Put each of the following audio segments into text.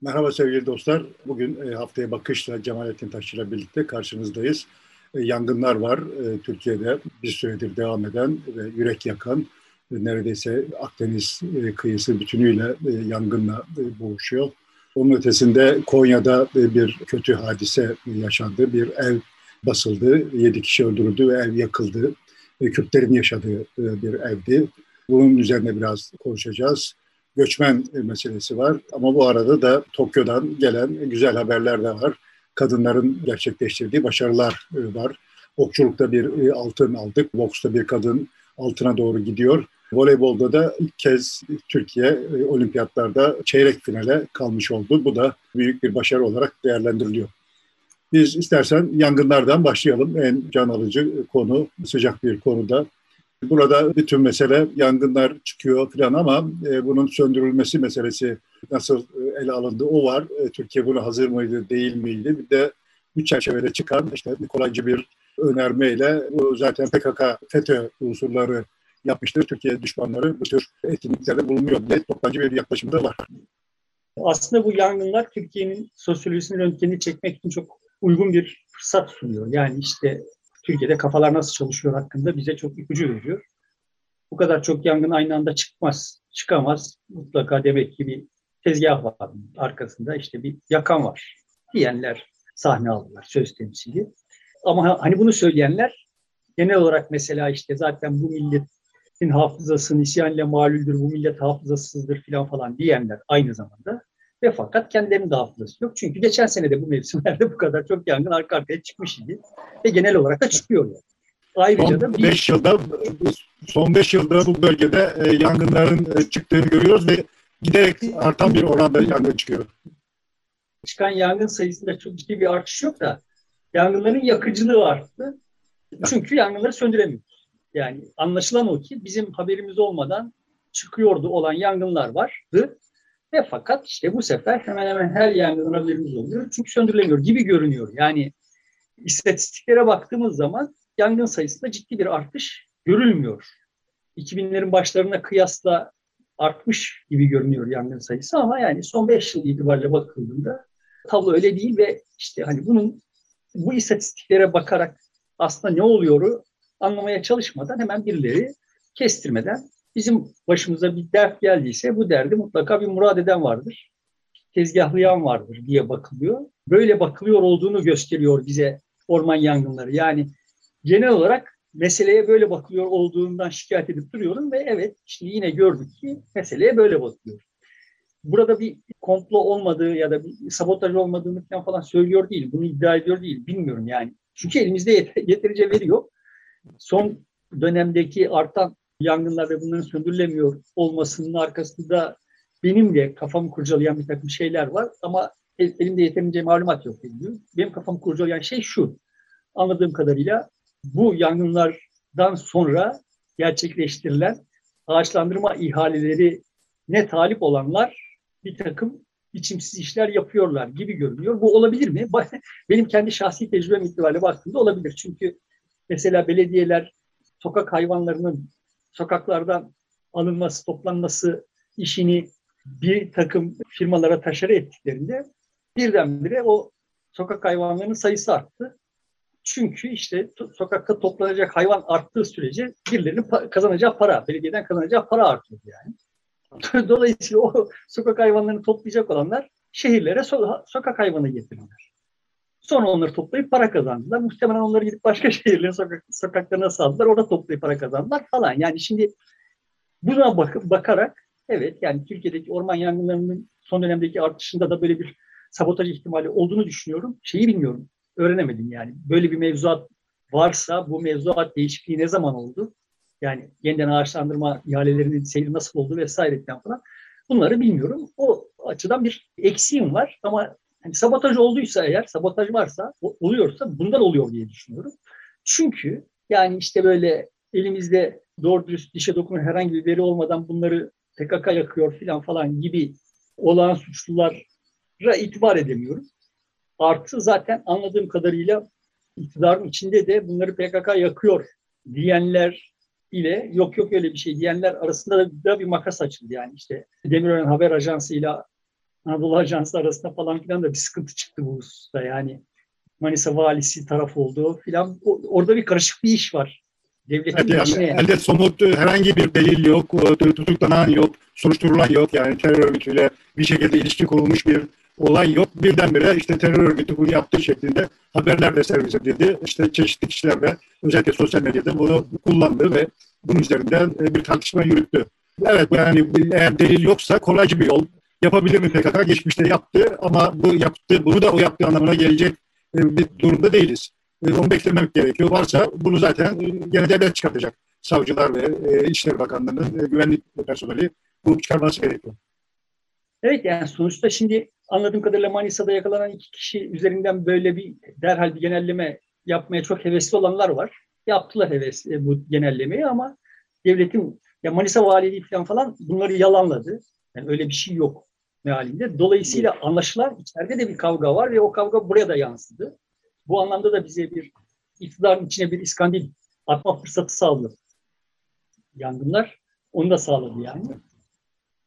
Merhaba sevgili dostlar. Bugün e, haftaya bakışla Cemalettin Taşçı ile birlikte karşınızdayız. E, yangınlar var e, Türkiye'de bir süredir devam eden ve yürek yakan neredeyse Akdeniz kıyısı bütünüyle yangınla boğuşuyor. Onun ötesinde Konya'da bir kötü hadise yaşandı. Bir ev basıldı, yedi kişi öldürüldü ve ev yakıldı. Kürtlerin yaşadığı bir evdi. Bunun üzerine biraz konuşacağız göçmen meselesi var. Ama bu arada da Tokyo'dan gelen güzel haberler de var. Kadınların gerçekleştirdiği başarılar e, var. Okçulukta bir e, altın aldık. Boksta bir kadın altına doğru gidiyor. Voleybolda da ilk kez Türkiye e, olimpiyatlarda çeyrek finale kalmış oldu. Bu da büyük bir başarı olarak değerlendiriliyor. Biz istersen yangınlardan başlayalım. En can alıcı konu, sıcak bir konuda. Burada bütün mesele yangınlar çıkıyor falan ama e, bunun söndürülmesi meselesi nasıl e, ele alındı o var. E, Türkiye buna hazır mıydı, değil miydi? Bir de bu çerçevede çıkan işte kolaycı bir önermeyle bu zaten PKK, FETÖ unsurları yapmıştır. Türkiye düşmanları bu tür etkinliklerde bulunuyor diye toptancı bir yaklaşım da var. Aslında bu yangınlar Türkiye'nin sosyolojisinin röntgenini çekmek için çok uygun bir fırsat sunuyor. Yani işte Türkiye'de kafalar nasıl çalışıyor hakkında bize çok ipucu veriyor. Bu kadar çok yangın aynı anda çıkmaz, çıkamaz. Mutlaka demek ki bir tezgah var arkasında işte bir yakan var diyenler sahne aldılar söz temsili. Ama hani bunu söyleyenler genel olarak mesela işte zaten bu milletin hafızasını isyan ile malüldür, bu millet hafızasızdır falan falan diyenler aynı zamanda ve fakat kendilerinin de hafızası yok. Çünkü geçen sene de bu mevsimlerde bu kadar çok yangın arka arkaya çıkmış idi. Ve genel olarak da çıkıyor. Yani. Ayrıca son da 5 yılda son 5 yılda bu bölgede e, yangınların e, çıktığını görüyoruz ve giderek artan bir oranda yangın çıkıyor. Çıkan yangın sayısında çok ciddi bir artış yok da yangınların yakıcılığı arttı. Çünkü yangınları söndüremiyoruz. Yani anlaşılan o ki bizim haberimiz olmadan çıkıyordu olan yangınlar vardı ve fakat işte bu sefer hemen hemen her yangın haberimiz oluyor. Çünkü söndürülemiyor gibi görünüyor. Yani istatistiklere baktığımız zaman yangın sayısında ciddi bir artış görülmüyor. 2000'lerin başlarına kıyasla artmış gibi görünüyor yangın sayısı ama yani son 5 yıl itibariyle bakıldığında tablo öyle değil ve işte hani bunun bu istatistiklere bakarak aslında ne oluyoru anlamaya çalışmadan hemen birileri kestirmeden bizim başımıza bir dert geldiyse bu derdi mutlaka bir murad eden vardır. Tezgahlayan vardır diye bakılıyor. Böyle bakılıyor olduğunu gösteriyor bize orman yangınları. Yani genel olarak meseleye böyle bakılıyor olduğundan şikayet edip duruyorum ve evet şimdi yine gördük ki meseleye böyle bakılıyor. Burada bir komplo olmadığı ya da bir sabotaj olmadığını falan, falan söylüyor değil. Bunu iddia ediyor değil. Bilmiyorum yani. Çünkü elimizde yeterince veri yok. Son dönemdeki artan yangınlar ve bunların söndürülemiyor olmasının arkasında benim de kafamı kurcalayan bir takım şeyler var ama elimde yeterince malumat yok diyor. Benim kafamı kurcalayan şey şu. Anladığım kadarıyla bu yangınlardan sonra gerçekleştirilen ağaçlandırma ihaleleri ne talip olanlar bir takım biçimsiz işler yapıyorlar gibi görünüyor. Bu olabilir mi? Benim kendi şahsi tecrübem itibariyle baktığımda olabilir. Çünkü mesela belediyeler sokak hayvanlarının sokaklardan alınması, toplanması işini bir takım firmalara taşere ettiklerinde birdenbire o sokak hayvanlarının sayısı arttı. Çünkü işte sokakta toplanacak hayvan arttığı sürece birilerinin kazanacağı para, belediyeden kazanacağı para artıyor yani. Dolayısıyla o sokak hayvanlarını toplayacak olanlar şehirlere so- sokak hayvanı getirirler. Sonra onları toplayıp para kazandılar. Muhtemelen onları gidip başka şehirlerin sokak, sokaklarına saldılar. Orada toplayıp para kazandılar falan. Yani şimdi buna bak bakarak evet yani Türkiye'deki orman yangınlarının son dönemdeki artışında da böyle bir sabotaj ihtimali olduğunu düşünüyorum. Şeyi bilmiyorum. Öğrenemedim yani. Böyle bir mevzuat varsa bu mevzuat değişikliği ne zaman oldu? Yani yeniden ağaçlandırma ihalelerinin seyri nasıl oldu vesaire falan. Bunları bilmiyorum. O açıdan bir eksiğim var ama yani sabotaj olduysa eğer, sabotaj varsa, oluyorsa bundan oluyor diye düşünüyorum. Çünkü yani işte böyle elimizde doğru dürüst dişe dokunan herhangi bir veri olmadan bunları PKK yakıyor filan falan gibi olağan suçlulara itibar edemiyorum. Artı zaten anladığım kadarıyla iktidarın içinde de bunları PKK yakıyor diyenler ile yok yok öyle bir şey diyenler arasında da bir makas açıldı. Yani işte Demirören Haber Ajansı ile Anadolu Ajansı arasında falan filan da bir sıkıntı çıktı bu hususta. Yani Manisa valisi taraf oldu filan. Orada bir karışık bir iş var. Devletin evet, içine... elde somut herhangi bir delil yok, tutuklanan yok, soruşturulan yok. Yani terör örgütüyle bir şekilde ilişki kurulmuş bir olay yok. Birdenbire işte terör örgütü bunu yaptığı şeklinde haberler de servis edildi. İşte çeşitli kişiler ve özellikle sosyal medyada bunu kullandı ve bunun üzerinden e, bir tartışma yürüttü. Evet yani eğer delil yoksa kolaycı bir yol. Yapabilir mi PKK? Geçmişte yaptı ama bu yaptı, bunu da o yaptığı anlamına gelecek e, bir durumda değiliz. E, onu beklemek gerekiyor. Varsa bunu zaten gene devlet çıkartacak. Savcılar ve İçişleri Bakanlığı'nın güvenlik personeli bunu çıkarması gerekiyor. Evet yani sonuçta şimdi anladığım kadarıyla Manisa'da yakalanan iki kişi üzerinden böyle bir derhal bir genelleme yapmaya çok hevesli olanlar var. Yaptılar heves e, bu genellemeyi ama devletin ya Manisa valiliği falan falan bunları yalanladı. Yani öyle bir şey yok mealinde. Dolayısıyla anlaşılan içeride de bir kavga var ve o kavga buraya da yansıdı. Bu anlamda da bize bir iktidarın içine bir iskandil atma fırsatı sağladı. Yangınlar onu da sağladı yani.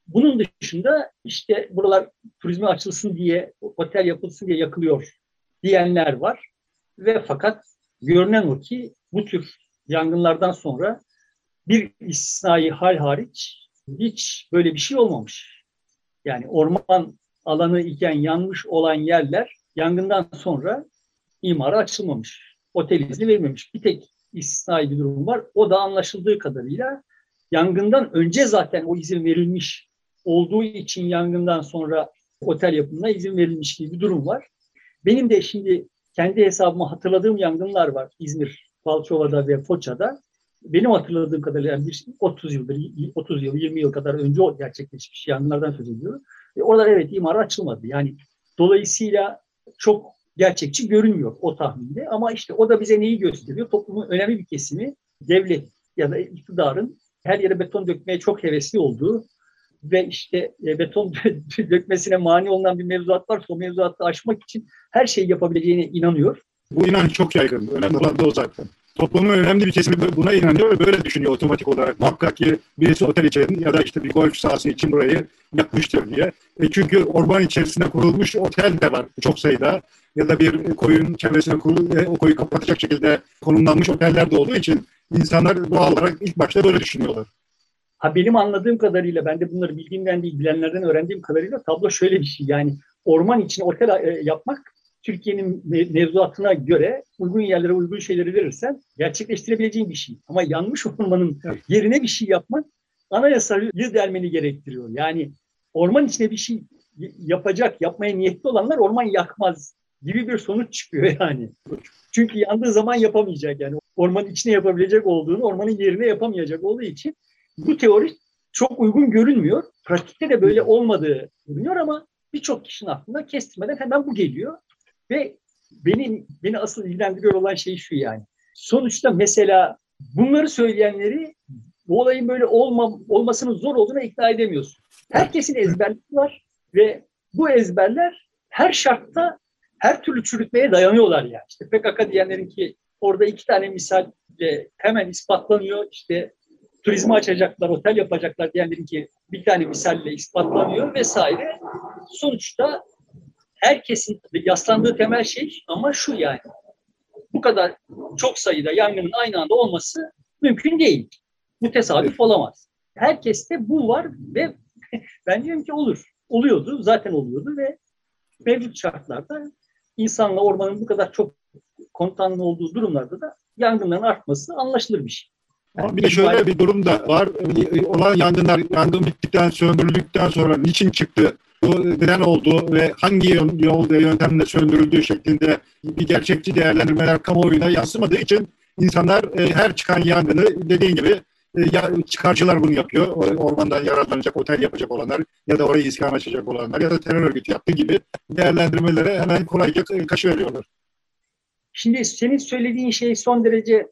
Bunun dışında işte buralar turizme açılsın diye, otel yapılsın diye yakılıyor diyenler var. Ve fakat görünen o ki bu tür yangınlardan sonra bir istisnai hal hariç hiç böyle bir şey olmamış. Yani orman alanı iken yanmış olan yerler yangından sonra imara açılmamış. Otel izni verilmemiş. Bir tek istisnai bir durum var. O da anlaşıldığı kadarıyla yangından önce zaten o izin verilmiş olduğu için yangından sonra otel yapımına izin verilmiş gibi bir durum var. Benim de şimdi kendi hesabıma hatırladığım yangınlar var İzmir, Balçova'da ve Foça'da. Benim hatırladığım kadarıyla yani bir 30 yıldır, 30 yıl, 20 yıl kadar önce o gerçekleşmiş yangınlardan söz ediyorum. Ve orada evet imar açılmadı. Yani dolayısıyla çok gerçekçi görünmüyor o tahminde. Ama işte o da bize neyi gösteriyor? Toplumun önemli bir kesimi devlet ya da iktidarın her yere beton dökmeye çok hevesli olduğu ve işte e, beton dökmesine mani olunan bir mevzuat varsa o mevzuatı aşmak için her şeyi yapabileceğine inanıyor. Bu inanç çok yaygın. Önemli olan da o zaten. Toplumun önemli bir kesimi buna inanıyor ve böyle düşünüyor otomatik olarak. Muhakkak ki birisi otel için ya da işte bir golf sahası için burayı yapmıştır diye. E çünkü orman içerisinde kurulmuş otel de var çok sayıda. Ya da bir koyun çevresine kurul, e, o koyu kapatacak şekilde konumlanmış oteller de olduğu için insanlar doğal olarak ilk başta böyle düşünüyorlar. Ha benim anladığım kadarıyla, ben de bunları bildiğimden değil, bilenlerden öğrendiğim kadarıyla tablo şöyle bir şey. Yani orman için otel e, yapmak Türkiye'nin mevzuatına göre uygun yerlere uygun şeyleri verirsen gerçekleştirebileceğin bir şey. Ama yanmış ormanın yerine bir şey yapmak anayasayı delmeni gerektiriyor. Yani orman içine bir şey yapacak, yapmaya niyetli olanlar orman yakmaz gibi bir sonuç çıkıyor yani. Çünkü yandığı zaman yapamayacak yani. Ormanın içine yapabilecek olduğunu ormanın yerine yapamayacak olduğu için bu teori çok uygun görünmüyor. Pratikte de böyle olmadığı görünüyor ama birçok kişinin aklına kestirmeden hemen bu geliyor. Ve benim beni asıl ilgilendiriyor olan şey şu yani. Sonuçta mesela bunları söyleyenleri bu olayın böyle olma, olmasının zor olduğuna ikna edemiyorsun. Herkesin ezberleri var ve bu ezberler her şartta her türlü çürütmeye dayanıyorlar yani. İşte PKK diyenlerin ki orada iki tane misal hemen ispatlanıyor. İşte turizmi açacaklar, otel yapacaklar diyenlerin ki bir tane misalle ispatlanıyor vesaire. Sonuçta herkesin yaslandığı temel şey ama şu yani. Bu kadar çok sayıda yangının aynı anda olması mümkün değil. Bu tesadüf olamaz. Herkeste bu var ve ben diyorum ki olur. Oluyordu, zaten oluyordu ve mevcut şartlarda insanla ormanın bu kadar çok kontanlı olduğu durumlarda da yangınların artması anlaşılır bir şey. Ama bir de şöyle bir durum da var. Olan yangınlar yangın bittikten, söndürüldükten sonra niçin çıktı? Bu neden oldu ve hangi yol ve yöntemle söndürüldüğü şeklinde bir gerçekçi değerlendirmeler kamuoyuna yansımadığı için insanlar e, her çıkan yangını dediğin gibi e, çıkarcılar bunu yapıyor. Ormandan yararlanacak, otel yapacak olanlar ya da orayı iskan açacak olanlar ya da terör örgütü yaptığı gibi değerlendirmelere hemen kolayca kaşı veriyorlar. Şimdi senin söylediğin şey son derece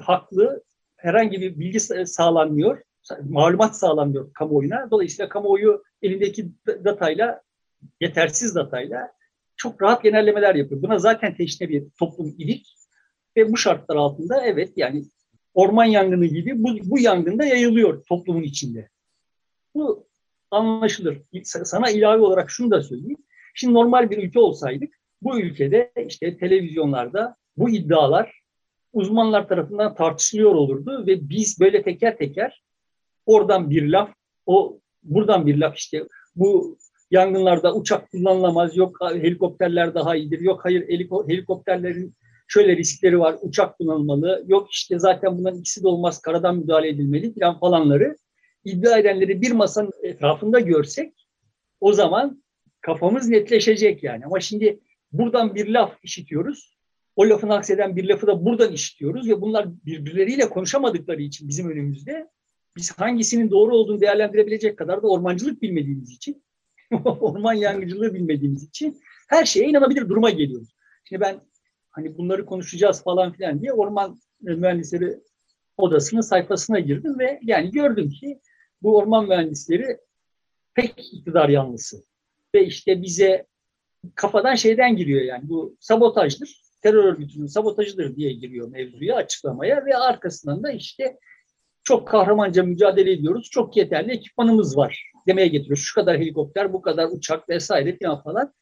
haklı. Herhangi bir bilgi sağlanmıyor. Malumat sağlanmıyor kamuoyuna. Dolayısıyla kamuoyu elindeki datayla, yetersiz datayla çok rahat genellemeler yapıyor. Buna zaten teşne bir toplum idik. Ve bu şartlar altında evet yani orman yangını gibi bu, bu yangında yayılıyor toplumun içinde. Bu anlaşılır. Sana ilave olarak şunu da söyleyeyim. Şimdi normal bir ülke olsaydık bu ülkede işte televizyonlarda bu iddialar uzmanlar tarafından tartışılıyor olurdu ve biz böyle teker teker oradan bir laf, o buradan bir laf işte bu yangınlarda uçak kullanılamaz, yok helikopterler daha iyidir, yok hayır helikopterlerin şöyle riskleri var, uçak kullanılmalı, yok işte zaten bunların ikisi de olmaz, karadan müdahale edilmeli falan falanları iddia edenleri bir masanın etrafında görsek o zaman kafamız netleşecek yani. Ama şimdi buradan bir laf işitiyoruz. O lafın akseden bir lafı da buradan işitiyoruz ve bunlar birbirleriyle konuşamadıkları için bizim önümüzde biz hangisinin doğru olduğunu değerlendirebilecek kadar da ormancılık bilmediğimiz için, orman yangıcılığı bilmediğimiz için her şeye inanabilir duruma geliyoruz. Şimdi ben hani bunları konuşacağız falan filan diye orman mühendisleri odasının sayfasına girdim ve yani gördüm ki bu orman mühendisleri pek iktidar yanlısı. Ve işte bize kafadan şeyden giriyor yani bu sabotajdır, terör örgütünün sabotajıdır diye giriyor mevzuya açıklamaya ve arkasından da işte çok kahramanca mücadele ediyoruz, çok yeterli ekipmanımız var demeye getiriyor. Şu kadar helikopter, bu kadar uçak vesaire falan falan.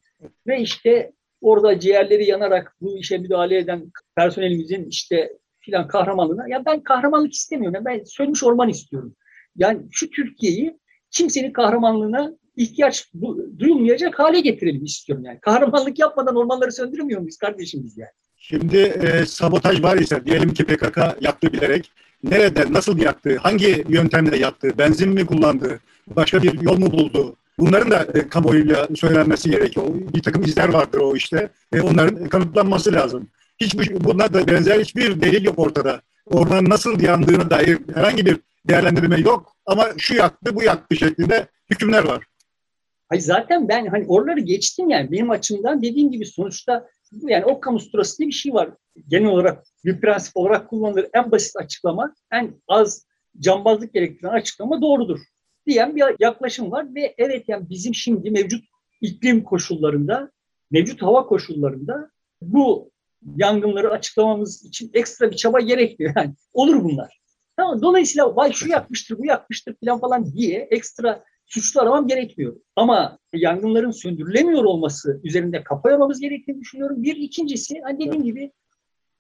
Ve işte orada ciğerleri yanarak bu işe müdahale eden personelimizin işte filan kahramanlığına ya ben kahramanlık istemiyorum. Ben sönmüş orman istiyorum. Yani şu Türkiye'yi kimsenin kahramanlığına ihtiyaç duyulmayacak hale getirelim istiyorum yani. Kahramanlık yapmadan ormanları söndürmüyor muyuz kardeşimiz yani? Şimdi e, sabotaj var ise diyelim ki PKK yaptı bilerek nerede, nasıl yaktı, hangi yöntemle yaktı, benzin mi kullandı, başka bir yol mu buldu? Bunların da e, kamuoyuyla söylenmesi gerekiyor. Bir takım izler vardır o işte. E, onların kanıtlanması lazım. Hiçbir, bunlar da benzer hiçbir delil yok ortada. Ormanın nasıl yandığına dair herhangi bir değerlendirme yok ama şu yaktı bu yaktı şeklinde hükümler var. Hayır zaten ben hani oraları geçtim yani benim açımdan dediğim gibi sonuçta yani o kamu sırası diye bir şey var. Genel olarak bir prensip olarak kullanılır. En basit açıklama, en az cambazlık gerektiren açıklama doğrudur diyen bir yaklaşım var ve evet yani bizim şimdi mevcut iklim koşullarında, mevcut hava koşullarında bu yangınları açıklamamız için ekstra bir çaba gerekmiyor. Yani olur bunlar. Tamam, dolayısıyla vay şu yakmıştır, bu yakmıştır falan falan diye ekstra suçlu aramam gerekmiyor. Ama yangınların söndürülemiyor olması üzerinde kafa yormamız gerektiğini düşünüyorum. Bir ikincisi, hani dediğim gibi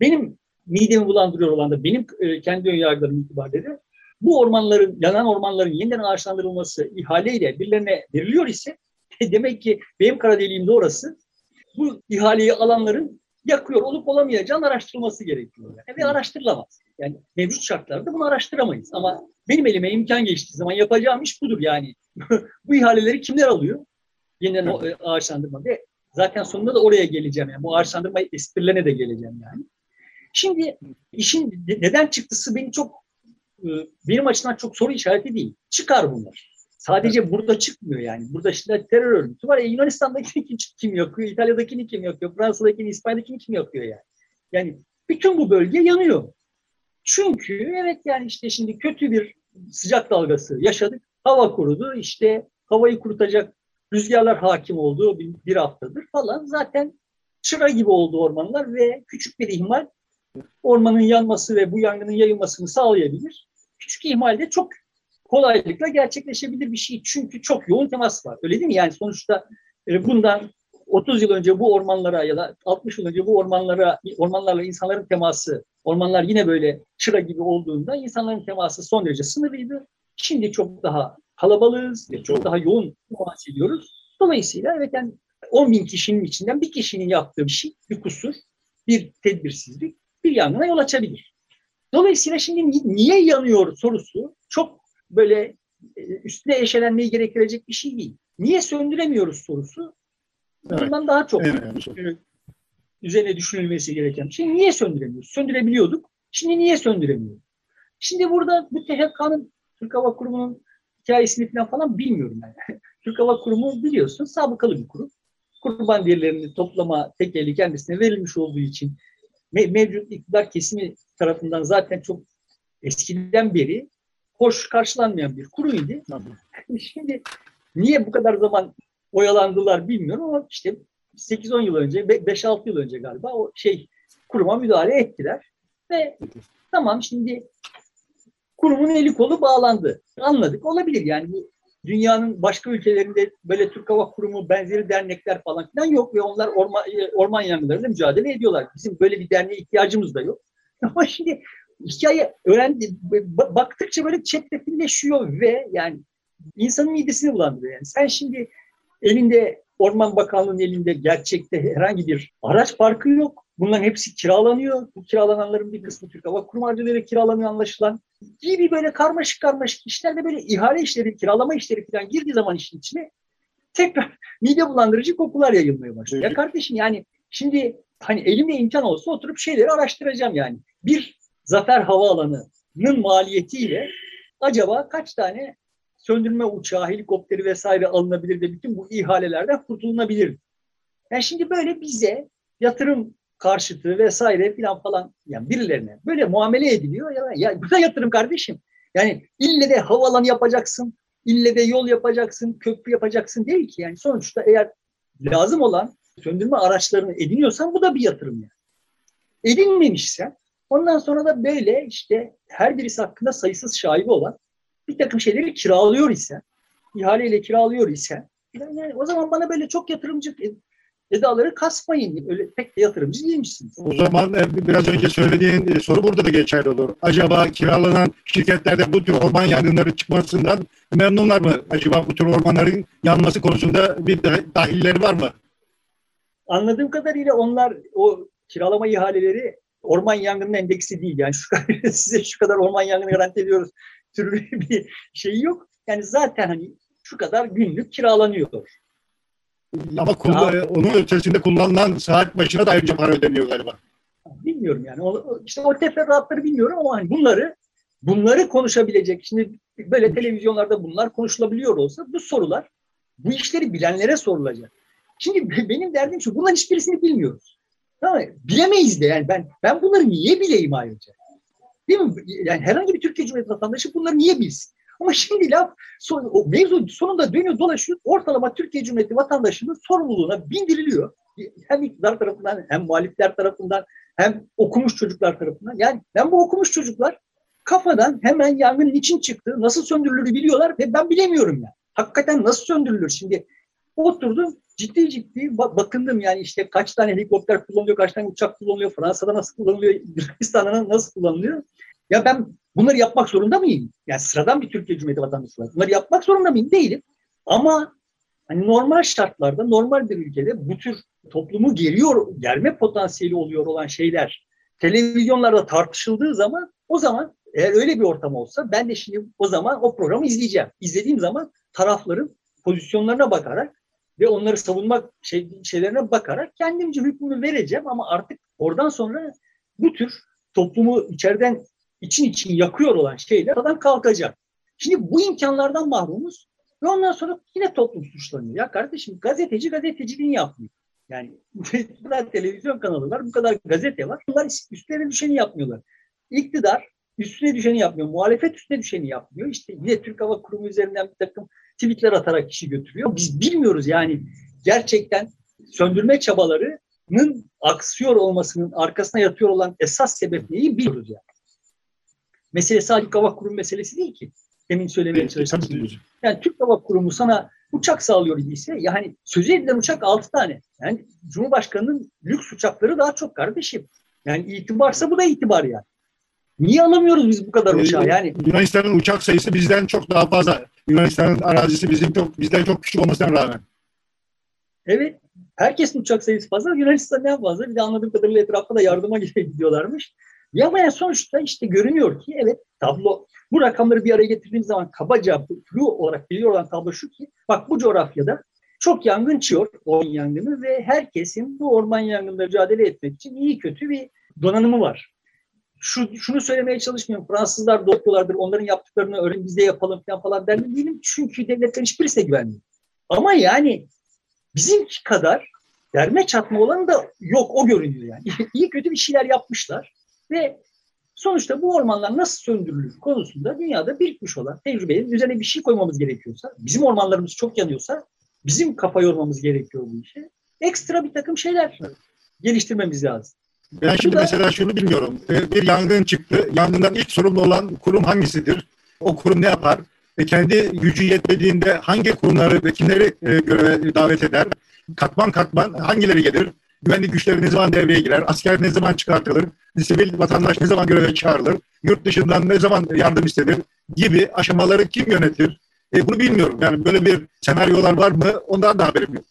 benim midemi bulandırıyor olan da benim e, kendi önyargılarım itibariyle bu ormanların, yanan ormanların yeniden ağaçlandırılması ihaleyle birilerine veriliyor ise demek ki benim kara deliğim orası. Bu ihaleyi alanların yakıyor olup olamayacağını araştırılması gerekiyor. Yani. Ve araştırılamaz. Yani mevcut şartlarda bunu araştıramayız. Ama benim elime imkan geçtiği zaman yapacağım iş budur yani. bu ihaleleri kimler alıyor? Yeniden o, e, ağaçlandırma ve zaten sonunda da oraya geleceğim yani. Bu ağaçlandırma esprilerine de geleceğim yani. Şimdi işin neden çıktısı beni çok e, benim açımdan çok soru işareti değil. Çıkar bunlar. Sadece burada çıkmıyor yani. Burada şimdi terör örgütü var. E, Yunanistan'dakini kim, kim yakıyor? İtalya'dakini kim yakıyor? Fransa'dakini, İspanya'dakini kim yakıyor yani? Yani bütün bu bölge yanıyor. Çünkü evet yani işte şimdi kötü bir sıcak dalgası yaşadık. Hava kurudu. İşte havayı kurutacak rüzgarlar hakim bir, bir haftadır falan. Zaten çıra gibi oldu ormanlar ve küçük bir ihmal ormanın yanması ve bu yangının yayılmasını sağlayabilir. Küçük ihmalde çok kolaylıkla gerçekleşebilir bir şey. Çünkü çok yoğun temas var. Öyle değil mi? Yani sonuçta e, bundan 30 yıl önce bu ormanlara ya da 60 yıl önce bu ormanlara ormanlarla insanların teması, ormanlar yine böyle çıra gibi olduğunda insanların teması son derece sınırlıydı. Şimdi çok daha kalabalığız ve çok daha yoğun temas ediyoruz. Dolayısıyla evet yani 10 bin kişinin içinden bir kişinin yaptığı bir şey, bir kusur, bir tedbirsizlik bir yangına yol açabilir. Dolayısıyla şimdi niye yanıyor sorusu çok böyle e, üstüne eşelenmeyi gerektirecek bir şey değil. Niye söndüremiyoruz sorusu bundan evet. daha çok evet. üzerine düşünülmesi gereken bir şey. Niye söndüremiyoruz? Söndürebiliyorduk. Şimdi niye söndüremiyoruz? Şimdi burada bu THK'nın Türk Hava Kurumu'nun hikayesini falan, falan bilmiyorum ben. Türk Hava Kurumu biliyorsun sabıkalı bir kurum. Kurban derilerini toplama tek eli kendisine verilmiş olduğu için mevcut iktidar kesimi tarafından zaten çok eskiden beri hoş karşılanmayan bir kuruydu. Şimdi niye bu kadar zaman oyalandılar bilmiyorum ama işte 8-10 yıl önce, 5-6 yıl önce galiba o şey kuruma müdahale ettiler. Ve tamam şimdi kurumun eli kolu bağlandı. Anladık. Olabilir yani bu dünyanın başka ülkelerinde böyle Türk Hava Kurumu benzeri dernekler falan filan yok ve onlar orman, orman yangınlarıyla mücadele ediyorlar. Bizim böyle bir derneğe ihtiyacımız da yok. Ama şimdi hikaye öğrendi, baktıkça böyle çetrefilleşiyor ve yani insanın midesini bulandırıyor. Yani sen şimdi elinde Orman Bakanlığı'nın elinde gerçekte herhangi bir araç parkı yok. Bunların hepsi kiralanıyor. Bu kiralananların bir kısmı Türk Hava Kurum harcılığıyla kiralanıyor anlaşılan. Gibi böyle karmaşık karmaşık işlerde böyle ihale işleri, kiralama işleri falan girdiği zaman işin içine tekrar mide bulandırıcı kokular yayılmaya başlıyor. Ya kardeşim yani şimdi hani elimde imkan olsa oturup şeyleri araştıracağım yani. Bir Zafer Havaalanı'nın maliyetiyle acaba kaç tane söndürme uçağı, helikopteri vesaire alınabilir ve bütün bu ihalelerden kurtulunabilir. Yani şimdi böyle bize yatırım karşıtı vesaire filan falan yani birilerine böyle muamele ediliyor. Ya, ya bu da yatırım kardeşim. Yani ille de havalan yapacaksın, ille de yol yapacaksın, köprü yapacaksın değil ki. Yani sonuçta eğer lazım olan söndürme araçlarını ediniyorsan bu da bir yatırım yani. Edinmemişsen ondan sonra da böyle işte her birisi hakkında sayısız şaibi olan bir takım şeyleri kiralıyor ise, ihaleyle kiralıyor ise yani o zaman bana böyle çok yatırımcı edaları kasmayın. Öyle pek de yatırımcı değilmişsiniz. O zaman e, biraz önce söylediğin e, soru burada da geçerli olur. Acaba kiralanan şirketlerde bu tür orman yangınları çıkmasından memnunlar mı? Acaba bu tür ormanların yanması konusunda bir dahilleri var mı? Anladığım kadarıyla onlar o kiralama ihaleleri orman yangının endeksi değil. Yani şu kadar, size şu kadar orman yangını garanti ediyoruz türlü bir şey yok. Yani zaten hani şu kadar günlük kiralanıyor. Ama kullan, onun ötesinde kullanılan saat başına da ayrıca para ödeniyor galiba. Bilmiyorum yani. O, işte o teferruatları bilmiyorum ama hani bunları bunları konuşabilecek. Şimdi böyle televizyonlarda bunlar konuşulabiliyor olsa bu sorular bu işleri bilenlere sorulacak. Şimdi benim derdim şu. Bunların hiçbirisini bilmiyoruz. Tamam Bilemeyiz de yani ben ben bunları niye bileyim ayrıca? Değil mi? Yani herhangi bir Türkiye Cumhuriyeti vatandaşı bunları niye bilsin? Ama şimdi laf son, o mevzu sonunda dönüyor dolaşıyor. Ortalama Türkiye Cumhuriyeti vatandaşının sorumluluğuna bindiriliyor. Hem iktidar tarafından hem muhalifler tarafından hem okumuş çocuklar tarafından. Yani ben bu okumuş çocuklar kafadan hemen yangının için çıktı. Nasıl söndürülür biliyorlar ve ben bilemiyorum yani. Hakikaten nasıl söndürülür? Şimdi oturdum ciddi ciddi bakındım yani işte kaç tane helikopter kullanılıyor, kaç tane uçak kullanılıyor, Fransa'da nasıl kullanılıyor, Gürcistan'da nasıl kullanılıyor. Ya ben bunları yapmak zorunda mıyım? Yani sıradan bir Türkiye Cumhuriyeti vatandaşı olarak bunları yapmak zorunda mıyım? Değilim. Ama hani normal şartlarda, normal bir ülkede bu tür toplumu geriyor, germe potansiyeli oluyor olan şeyler televizyonlarda tartışıldığı zaman o zaman eğer öyle bir ortam olsa ben de şimdi o zaman o programı izleyeceğim. İzlediğim zaman tarafların pozisyonlarına bakarak ve onları savunmak şey, şeylerine bakarak kendimce hükmümü vereceğim ama artık oradan sonra bu tür toplumu içeriden için için yakıyor olan şeyler oradan kalkacak. Şimdi bu imkanlardan mahrumuz ve ondan sonra yine toplum suçlanıyor. Ya kardeşim gazeteci gazeteciliğini yapmıyor. Yani televizyon kanalı var, bu kadar gazete var. Bunlar üstlerine düşeni yapmıyorlar. İktidar üstüne düşeni yapmıyor. Muhalefet üstüne düşeni yapmıyor. İşte yine Türk Hava Kurumu üzerinden bir takım tweetler atarak kişi götürüyor. Biz bilmiyoruz yani gerçekten söndürme çabalarının aksıyor olmasının arkasına yatıyor olan esas sebep neyi biliyoruz yani. Mesele sadece hava kurum meselesi değil ki. Demin söylemeye çalıştım. Yani Türk Hava Kurumu sana uçak sağlıyor idiyse yani sözü edilen uçak altı tane. Yani Cumhurbaşkanı'nın lüks uçakları daha çok kardeşim. Yani itibarsa bu da itibar yani. Niye alamıyoruz biz bu kadar uçağı? Yani Yunanistan'ın uçak sayısı bizden çok daha fazla. Yunanistan'ın arazisi bizim çok bizden çok küçük olmasına rağmen. Evet. Herkesin uçak sayısı fazla. Yunanistan ne fazla. Bir de anladığım kadarıyla etrafta da yardıma gidiyorlarmış. Ya ama sonuçta işte görünüyor ki evet tablo bu rakamları bir araya getirdiğimiz zaman kabaca flu olarak biliyor olan tablo şu ki bak bu coğrafyada çok yangın çıkıyor orman yangını ve herkesin bu orman yangınında mücadele etmek için iyi kötü bir donanımı var şu, şunu söylemeye çalışmıyorum. Fransızlar doktorlardır. Onların yaptıklarını öğren biz de yapalım falan falan derdim değilim. Çünkü devletlerin hiçbirisine güvenmiyor. Ama yani bizim kadar derme çatma olan da yok. O görünüyor yani. İyi kötü bir şeyler yapmışlar. Ve sonuçta bu ormanlar nasıl söndürülür konusunda dünyada birikmiş olan tecrübelerin üzerine bir şey koymamız gerekiyorsa, bizim ormanlarımız çok yanıyorsa bizim kafa yormamız gerekiyor bu işe. Ekstra bir takım şeyler geliştirmemiz lazım. Ben şimdi mesela şunu bilmiyorum. Ee, bir yangın çıktı. Yangından ilk sorumlu olan kurum hangisidir? O kurum ne yapar? e, kendi gücü yetmediğinde hangi kurumları ve kimleri e, göreve davet eder? Katman katman hangileri gelir? Güvenlik güçleri ne zaman devreye girer? Asker ne zaman çıkartılır? Sivil vatandaş ne zaman göreve çağrılır? Yurt dışından ne zaman yardım istenir? Gibi aşamaları kim yönetir? E, bunu bilmiyorum. Yani böyle bir senaryolar var mı? Ondan da haberim yok.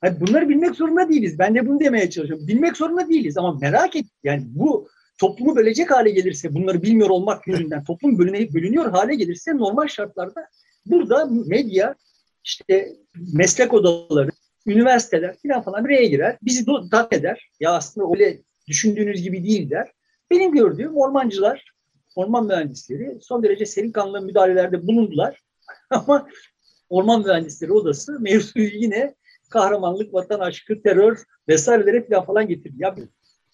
Hani bunları bilmek zorunda değiliz. Ben de bunu demeye çalışıyorum. Bilmek zorunda değiliz ama merak et. Yani bu toplumu bölecek hale gelirse bunları bilmiyor olmak yüzünden toplum bölüne, bölünüyor hale gelirse normal şartlarda burada medya işte meslek odaları, üniversiteler falan falan bir araya girer. Bizi dak eder. Ya aslında öyle düşündüğünüz gibi değil der. Benim gördüğüm ormancılar, orman mühendisleri son derece serin kanlı müdahalelerde bulundular. Ama Orman Mühendisleri Odası mevzuyu yine kahramanlık, vatan aşkı, terör vesairelere falan, falan getirdi. Ya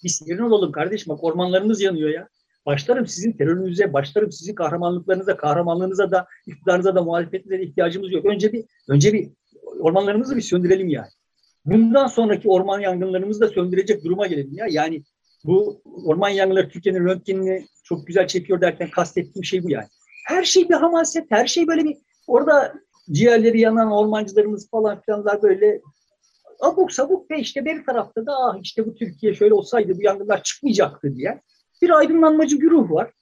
bir sinirin olalım kardeşim bak ormanlarınız yanıyor ya. Başlarım sizin terörünüze, başlarım sizin kahramanlıklarınıza, kahramanlığınıza da, iktidarınıza da, muhalefetinize ihtiyacımız yok. Önce bir önce bir ormanlarımızı bir söndürelim yani. Bundan sonraki orman yangınlarımızı da söndürecek duruma gelelim ya. Yani bu orman yangınları Türkiye'nin röntgenini çok güzel çekiyor derken kastettiğim şey bu yani. Her şey bir hamaset, her şey böyle bir orada ciğerleri yanan ormancılarımız falan filanlar böyle abuk sabuk ve işte bir tarafta da ah işte bu Türkiye şöyle olsaydı bu yangınlar çıkmayacaktı diye bir aydınlanmacı güruh var.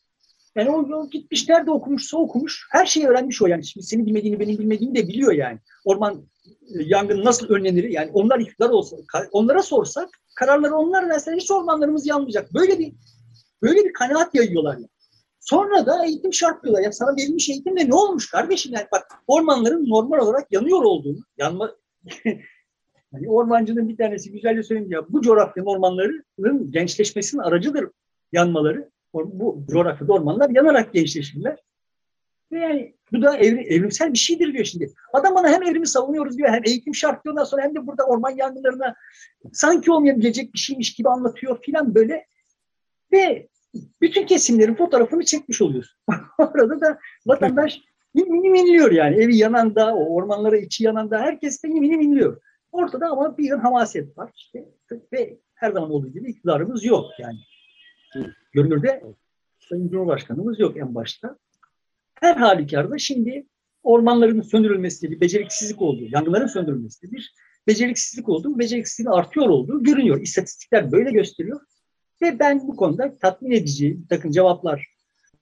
Yani o, o gitmiş nerede okumuşsa okumuş. Her şeyi öğrenmiş o yani. Şimdi senin bilmediğini benim bilmediğimi de biliyor yani. Orman e, yangın nasıl önlenir? Yani onlar iktidar olsa, onlara sorsak kararları onlar verse hiç ormanlarımız yanmayacak. Böyle bir böyle bir kanaat yayıyorlar yani. Sonra da eğitim şart diyorlar. Ya sana verilmiş eğitimle ne olmuş kardeşim? Yani bak ormanların normal olarak yanıyor olduğunu, yanma yani ormancının bir tanesi güzelce söyleyeyim ya bu coğrafyanın ormanlarının gençleşmesinin aracıdır yanmaları. Bu coğrafyada ormanlar yanarak gençleşirler. Ve yani bu da evri, evrimsel bir şeydir diyor şimdi. Adam bana hem evrimi savunuyoruz diyor hem eğitim şart diyor. sonra hem de burada orman yangınlarına sanki olmayabilecek bir şeymiş gibi anlatıyor filan böyle. Ve bütün kesimlerin fotoğrafını çekmiş oluyorsun. Orada da vatandaş minim inliyor yani. Evi yanan da, o ormanlara içi yanan da herkes de inliyor. Ortada ama bir hamaset var işte ve her zaman olduğu gibi iktidarımız yok yani. Görünürde Sayın Cumhurbaşkanımız yok en başta. Her halükarda şimdi ormanların söndürülmesi bir beceriksizlik olduğu, yangınların söndürülmesi bir beceriksizlik olduğu, beceriksizliğin artıyor olduğu görünüyor. İstatistikler böyle gösteriyor. Ve ben bu konuda tatmin edici bir takım cevaplar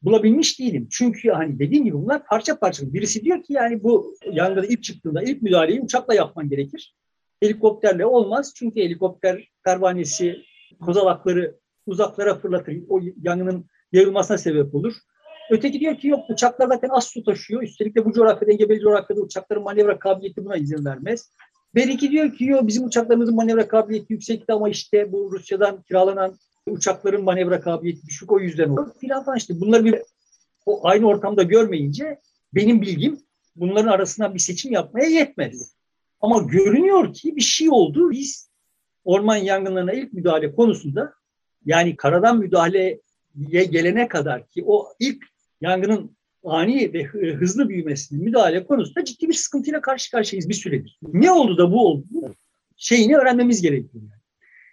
bulabilmiş değilim. Çünkü hani dediğim gibi bunlar parça parça. Birisi diyor ki yani bu yangında ilk çıktığında ilk müdahaleyi uçakla yapman gerekir. Helikopterle olmaz. Çünkü helikopter pervanesi, kozalakları uzaklara fırlatır. O yangının yayılmasına sebep olur. Öteki diyor ki yok uçaklar zaten az su taşıyor. Üstelik de bu coğrafyada, engebeli coğrafyada uçakların manevra kabiliyeti buna izin vermez. Beriki diyor ki yok bizim uçaklarımızın manevra kabiliyeti yüksekti ama işte bu Rusya'dan kiralanan uçakların manevra kabiliyeti düşük o yüzden olur. Filan falan işte bunları bir o aynı ortamda görmeyince benim bilgim bunların arasından bir seçim yapmaya yetmez. Ama görünüyor ki bir şey oldu. Biz orman yangınlarına ilk müdahale konusunda yani karadan müdahaleye gelene kadar ki o ilk yangının ani ve hızlı büyümesinin müdahale konusunda ciddi bir sıkıntıyla karşı karşıyayız bir süredir. Ne oldu da bu oldu? Şeyini öğrenmemiz gerekiyor. Yani.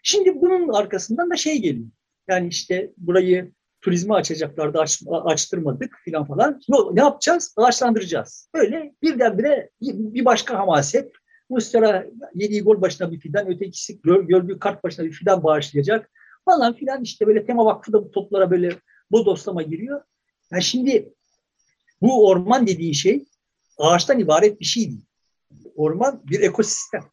Şimdi bunun arkasından da şey geliyor. Yani işte burayı turizme açacaklardı aç, açtırmadık filan falan. Ne, ne yapacağız? Ağaçlandıracağız. Böyle birdenbire bir başka hamaset. Muslera yediği gol başına bir fidan, ötekisi gör, gördüğü kart başına bir fidan bağışlayacak falan filan işte böyle tema vakfı da bu toplara böyle bodoslama giriyor. Yani şimdi bu orman dediği şey ağaçtan ibaret bir şey değil. Orman bir ekosistem.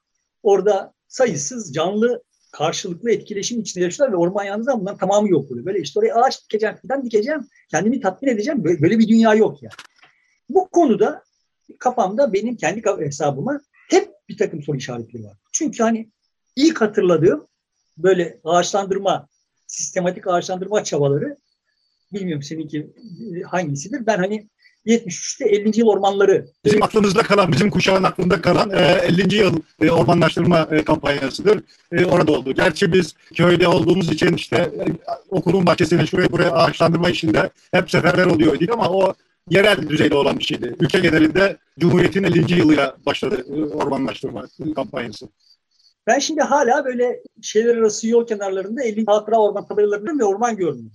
Orada sayısız canlı karşılıklı etkileşim içinde yaşıyorlar ve orman yalnız ama bunların tamamı yok oluyor. Böyle işte oraya ağaç dikeceğim, fidan dikeceğim, kendimi tatmin edeceğim. Böyle, bir dünya yok yani. Bu konuda kafamda benim kendi hesabıma hep bir takım soru işaretleri var. Çünkü hani ilk hatırladığım böyle ağaçlandırma, sistematik ağaçlandırma çabaları bilmiyorum seninki hangisidir. Ben hani 73'te 50. yıl ormanları. Bizim aklımızda kalan, bizim kuşağın aklında kalan 50. E, yıl e, ormanlaştırma e, kampanyasıdır. Orada oldu. Gerçi biz köyde olduğumuz için işte okulun bahçesine şuraya buraya ağaçlandırma işinde hep seferber oluyor ama o yerel düzeyde olan bir şeydi. Ülke genelinde Cumhuriyet'in 50. yılıyla başladı ormanlaştırma kampanyası. Ben şimdi hala böyle şeyler arası yol kenarlarında 50 hatıra orman tabelalarında ve orman görmüyorum.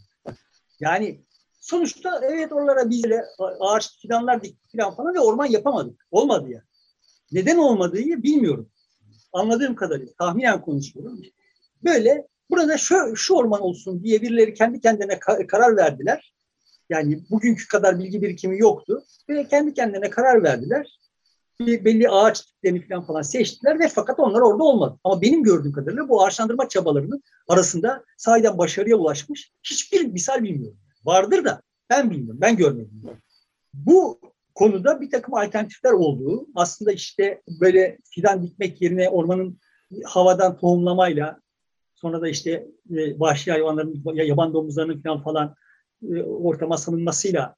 Yani Sonuçta evet oralara biz ağaç fidanlar diktik filan falan ve orman yapamadık. Olmadı ya. Neden olmadığı bilmiyorum. Anladığım kadarıyla tahminen konuşuyorum. Böyle burada şu, şu orman olsun diye birileri kendi kendine karar verdiler. Yani bugünkü kadar bilgi birikimi yoktu. Ve kendi kendine karar verdiler. Bir belli ağaç tiplerini falan falan seçtiler ve fakat onlar orada olmadı. Ama benim gördüğüm kadarıyla bu ağaçlandırma çabalarının arasında sahiden başarıya ulaşmış hiçbir misal bilmiyorum. Vardır da ben bilmiyorum, ben görmedim. Bu konuda bir takım alternatifler olduğu, aslında işte böyle fidan dikmek yerine ormanın havadan tohumlamayla, sonra da işte e, vahşi hayvanların, yaban domuzlarının falan falan e, ortama salınmasıyla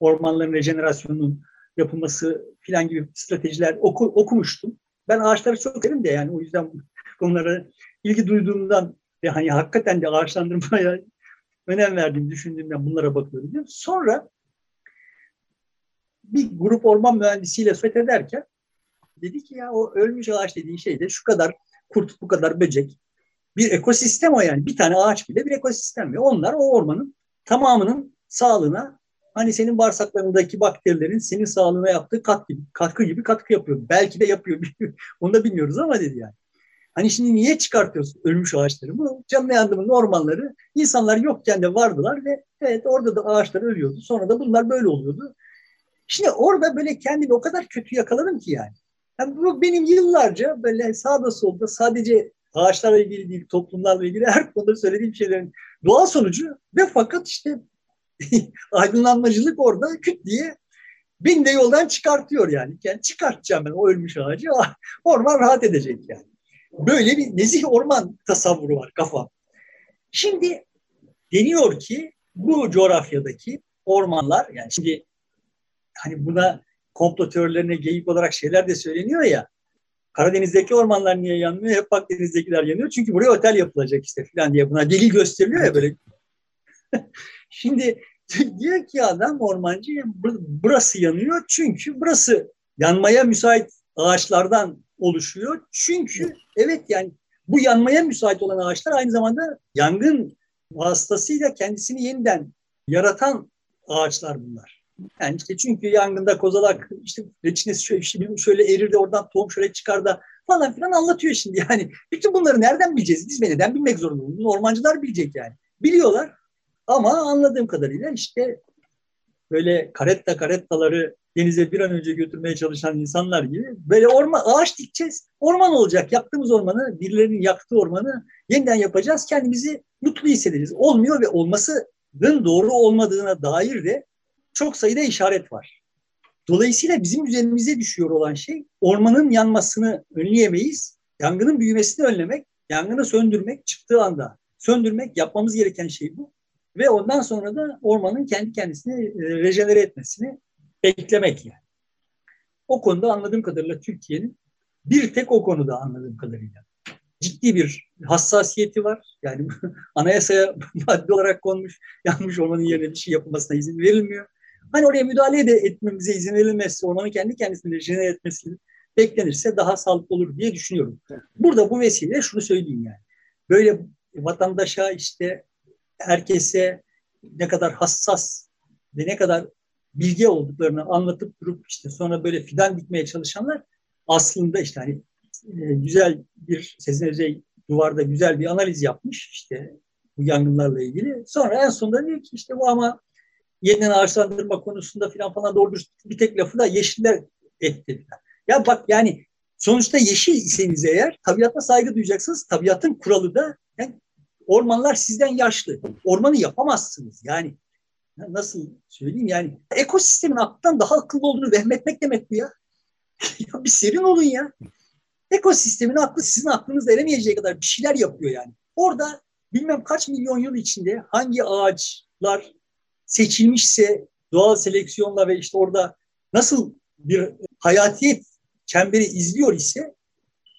ormanların rejenerasyonunun yapılması filan gibi stratejiler oku, okumuştum. Ben ağaçları çok severim de yani o yüzden bunlara ilgi duyduğumdan ve hani hakikaten de ağaçlandırmaya önem verdiğim düşündüğümden bunlara bakıyorum. Sonra bir grup orman mühendisiyle sohbet ederken dedi ki ya o ölmüş ağaç dediğin şey de şu kadar kurt, bu kadar böcek. Bir ekosistem o yani. Bir tane ağaç bile bir ekosistem. Ve onlar o ormanın tamamının sağlığına hani senin bağırsaklarındaki bakterilerin senin sağlığına yaptığı katkı, katkı gibi katkı yapıyor. Belki de yapıyor. Onu da bilmiyoruz ama dedi yani. Hani şimdi niye çıkartıyorsun ölmüş ağaçları? Bu canlı yandımın ormanları insanlar yokken de vardılar ve evet orada da ağaçlar ölüyordu. Sonra da bunlar böyle oluyordu. Şimdi orada böyle kendimi o kadar kötü yakaladım ki yani. yani bu benim yıllarca böyle sağda solda sadece ağaçlarla ilgili değil, toplumlarla ilgili her konuda söylediğim şeylerin doğal sonucu ve fakat işte aydınlanmacılık orada küt diye beni de yoldan çıkartıyor yani. yani çıkartacağım ben o ölmüş ağacı. Orman rahat edecek yani. Böyle bir nezih orman tasavvuru var kafam. Şimdi deniyor ki bu coğrafyadaki ormanlar yani şimdi hani buna komplo teorilerine geyik olarak şeyler de söyleniyor ya. Karadeniz'deki ormanlar niye yanmıyor? Hep Akdeniz'dekiler yanıyor. Çünkü buraya otel yapılacak işte falan diye buna delil gösteriliyor ya böyle. Şimdi diyor ki adam ormancı burası yanıyor çünkü burası yanmaya müsait ağaçlardan oluşuyor. Çünkü evet yani bu yanmaya müsait olan ağaçlar aynı zamanda yangın vasıtasıyla kendisini yeniden yaratan ağaçlar bunlar. Yani işte çünkü yangında kozalak işte reçinesi şöyle, işte şöyle erir de oradan tohum şöyle çıkar da falan filan anlatıyor şimdi. Yani bütün bunları nereden bileceğiz? Biz neden bilmek zorundayız? Ormancılar bilecek yani. Biliyorlar ama anladığım kadarıyla işte böyle karetta karettaları denize bir an önce götürmeye çalışan insanlar gibi böyle orman ağaç dikeceğiz. Orman olacak. Yaktığımız ormanı, birilerinin yaktığı ormanı yeniden yapacağız. Kendimizi mutlu hissedeceğiz. Olmuyor ve olmasının doğru olmadığına dair de çok sayıda işaret var. Dolayısıyla bizim üzerimize düşüyor olan şey ormanın yanmasını önleyemeyiz. Yangının büyümesini önlemek, yangını söndürmek çıktığı anda söndürmek yapmamız gereken şey bu. Ve ondan sonra da ormanın kendi kendisini e, rejenere etmesini beklemek yani. O konuda anladığım kadarıyla Türkiye'nin bir tek o konuda anladığım kadarıyla ciddi bir hassasiyeti var. Yani anayasaya madde olarak konmuş, yanmış ormanın yerine bir şey yapılmasına izin verilmiyor. Hani oraya müdahale de etmemize izin verilmezse, ormanın kendi kendisini rejenere etmesi beklenirse daha sağlıklı olur diye düşünüyorum. Burada bu vesileyle şunu söyleyeyim yani. Böyle vatandaşa işte herkese ne kadar hassas ve ne kadar bilgi olduklarını anlatıp durup işte sonra böyle fidan dikmeye çalışanlar aslında işte hani e, güzel bir Sezin Özey duvarda güzel bir analiz yapmış işte bu yangınlarla ilgili. Sonra en sonunda diyor ki işte bu ama yeniden ağaçlandırma konusunda filan falan doğru bir tek lafı da yeşiller etti. Ya bak yani sonuçta yeşil iseniz eğer tabiata saygı duyacaksınız. Tabiatın kuralı da yani ormanlar sizden yaşlı. Ormanı yapamazsınız. Yani nasıl söyleyeyim yani ekosistemin aklından daha akıllı olduğunu vehmetmek demek bu ya. ya bir serin olun ya. Ekosistemin aklı sizin aklınızda eremeyeceği kadar bir şeyler yapıyor yani. Orada bilmem kaç milyon yıl içinde hangi ağaçlar seçilmişse doğal seleksiyonla ve işte orada nasıl bir hayatiyet çemberi izliyor ise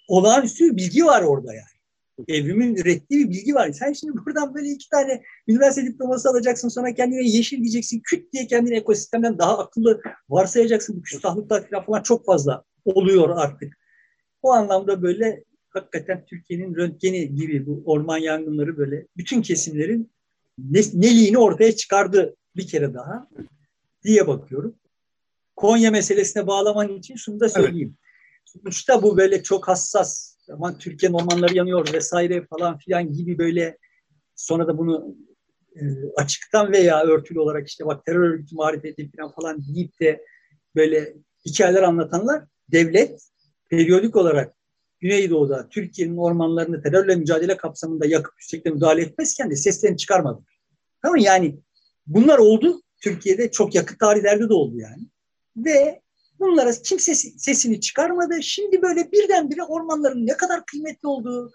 olağanüstü bir bilgi var orada yani evrimin ürettiği bir bilgi var. Sen şimdi buradan böyle iki tane üniversite diploması alacaksın sonra kendine yeşil diyeceksin. Küt diye kendini ekosistemden daha akıllı varsayacaksın. Bu küstahlıklar falan çok fazla oluyor artık. O anlamda böyle hakikaten Türkiye'nin röntgeni gibi bu orman yangınları böyle bütün kesimlerin ne, neliğini ortaya çıkardı bir kere daha diye bakıyorum. Konya meselesine bağlaman için şunu da söyleyeyim. Evet. Sonuçta bu böyle çok hassas, aman Türkiye'nin ormanları yanıyor vesaire falan filan gibi böyle sonra da bunu e, açıktan veya örtülü olarak işte bak terör örgütü marifeti falan falan deyip de böyle hikayeler anlatanlar devlet periyodik olarak Güneydoğu'da Türkiye'nin ormanlarını terörle mücadele kapsamında yakıp üstelikle müdahale etmezken de seslerini çıkarmadı. Tamam yani bunlar oldu. Türkiye'de çok yakın tarihlerde de oldu yani. Ve bunlara kimse sesini çıkarmadı. Şimdi böyle birdenbire ormanların ne kadar kıymetli olduğu,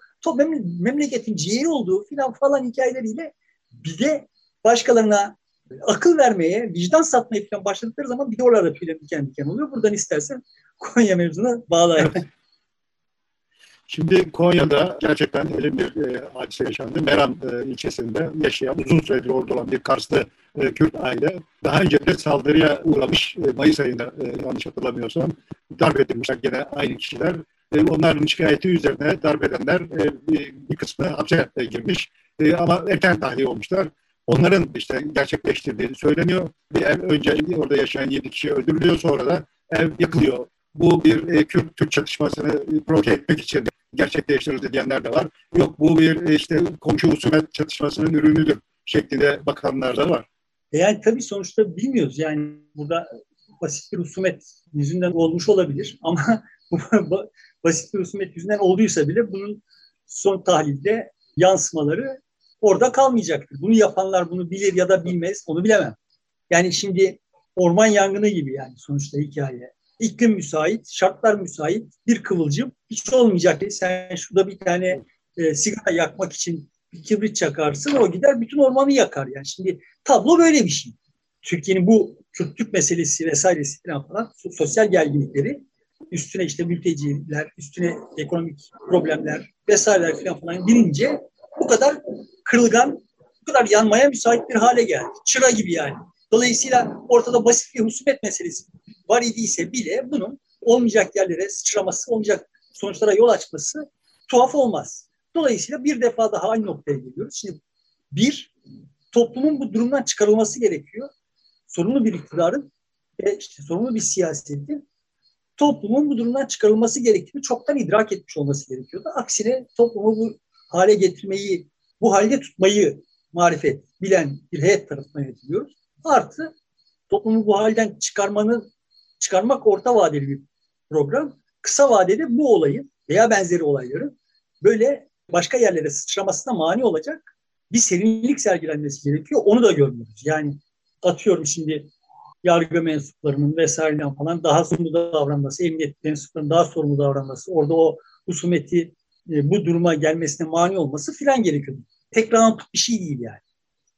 memleketin ciğeri olduğu filan falan hikayeleriyle bize başkalarına akıl vermeye, vicdan satmaya falan başladıkları zaman bir de oralarda tüylerim diken diken oluyor. Buradan istersen Konya mevzuna bağlayalım. Şimdi Konya'da gerçekten öyle bir e, hadise yaşandı. Meram e, ilçesinde yaşayan, uzun süredir orada olan bir Karslı e, Kürt aile daha önce de saldırıya uğramış e, Mayıs ayında e, yanlış hatırlamıyorsam darp edilmişler gene aynı kişiler. E, onların şikayeti üzerine darp edenler e, bir kısmı hapse e, girmiş e, ama erken tahliye olmuşlar. Onların işte gerçekleştirdiği söyleniyor. Bir ev önce orada yaşayan yedi kişi öldürülüyor sonra da ev yakılıyor. Bu bir e, Kürt, Türk çatışmasını provoke etmek için gerçekleştirildi diyenler de var. Yok bu bir e, işte komşu husumet çatışmasının ürünüdür şeklinde bakanlar da var. Yani tabii sonuçta bilmiyoruz. Yani burada basit bir husumet yüzünden olmuş olabilir ama basit bir husumet yüzünden olduysa bile bunun son tahlilde yansımaları orada kalmayacaktır. Bunu yapanlar bunu bilir ya da bilmez onu bilemem. Yani şimdi orman yangını gibi yani sonuçta hikaye. İklim müsait, şartlar müsait, bir kıvılcım hiç olmayacak. Sen şurada bir tane e, sigara yakmak için bir kibrit çakarsın o gider bütün ormanı yakar. Yani şimdi tablo böyle bir şey. Türkiye'nin bu Kürtlük meselesi vesairesi falan sosyal gerginlikleri üstüne işte mülteciler, üstüne ekonomik problemler vesaireler falan falan birince bu kadar kırılgan, bu kadar yanmaya müsait bir hale geldi. Çıra gibi yani. Dolayısıyla ortada basit bir husumet meselesi var idiyse bile bunun olmayacak yerlere sıçraması, olmayacak sonuçlara yol açması tuhaf olmaz. Dolayısıyla bir defa daha aynı noktaya geliyoruz. Şimdi bir, toplumun bu durumdan çıkarılması gerekiyor. Sorumlu bir iktidarın ve işte sorumlu bir siyasetin toplumun bu durumdan çıkarılması gerektiğini çoktan idrak etmiş olması gerekiyordu. Aksine toplumu bu hale getirmeyi, bu halde tutmayı marifet bilen bir heyet tarafından yönetiliyoruz. Artı toplumu bu halden çıkarmanın çıkarmak orta vadeli bir program. Kısa vadede bu olayın veya benzeri olayların böyle başka yerlere sıçramasına mani olacak bir serinlik sergilenmesi gerekiyor. Onu da görmüyoruz. Yani atıyorum şimdi yargı mensuplarının vesaireden falan daha sorumlu davranması, emniyet mensuplarının daha sorumlu davranması, orada o husumeti e, bu duruma gelmesine mani olması filan gerekiyor. Tekrar bir şey değil yani.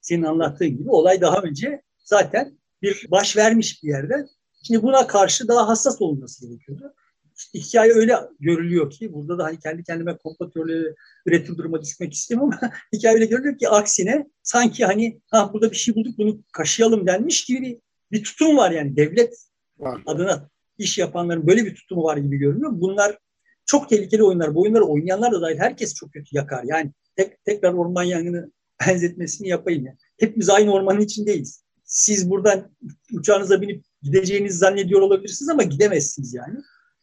Senin anlattığın gibi olay daha önce zaten bir baş vermiş bir yerde. Şimdi buna karşı daha hassas olması gerekiyordu. İşte hikaye öyle görülüyor ki burada da hani kendi kendime komplo teorileri üretim duruma düşmek istemiyorum ama hikaye öyle görülüyor ki aksine sanki hani ha burada bir şey bulduk bunu kaşıyalım denmiş gibi bir, bir tutum var yani devlet var. adına iş yapanların böyle bir tutumu var gibi görünüyor. Bunlar çok tehlikeli oyunlar. Bu oyunları oynayanlar da dahil herkes çok kötü yakar. Yani tek, tekrar orman yangını benzetmesini yapayım. Yani. Hepimiz aynı ormanın içindeyiz. Siz buradan uçağınıza binip gideceğinizi zannediyor olabilirsiniz ama gidemezsiniz yani.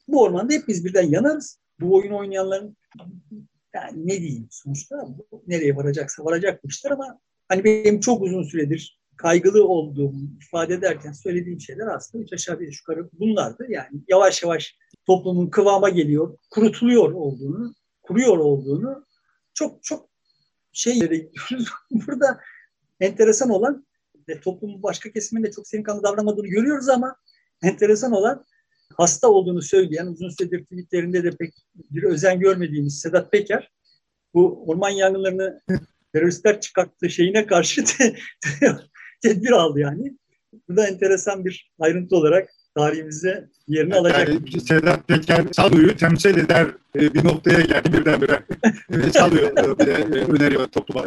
Bu ormanda hepimiz birden yanarız. Bu oyun oynayanların yani ne diyeyim sonuçta nereye varacaksa varacakmışlar ama hani benim çok uzun süredir kaygılı olduğum ifade ederken söylediğim şeyler aslında üç aşağı bir yukarı bunlardı. Yani yavaş yavaş toplumun kıvama geliyor, kurutuluyor olduğunu, kuruyor olduğunu çok çok şey Burada enteresan olan ve toplumun başka kesiminde çok senin kanlı davranmadığını görüyoruz ama enteresan olan hasta olduğunu söyleyen uzun süredir tweetlerinde de pek bir özen görmediğimiz Sedat Peker bu orman yangınlarını teröristler çıkarttığı şeyine karşı tedbir aldı yani. Bu da enteresan bir ayrıntı olarak tarihimizde yerini alacak. Yani Sedat Peker sağduyu temsil eder e, bir noktaya geldi birdenbire. Sağduyu e, e, öneriyor topluma.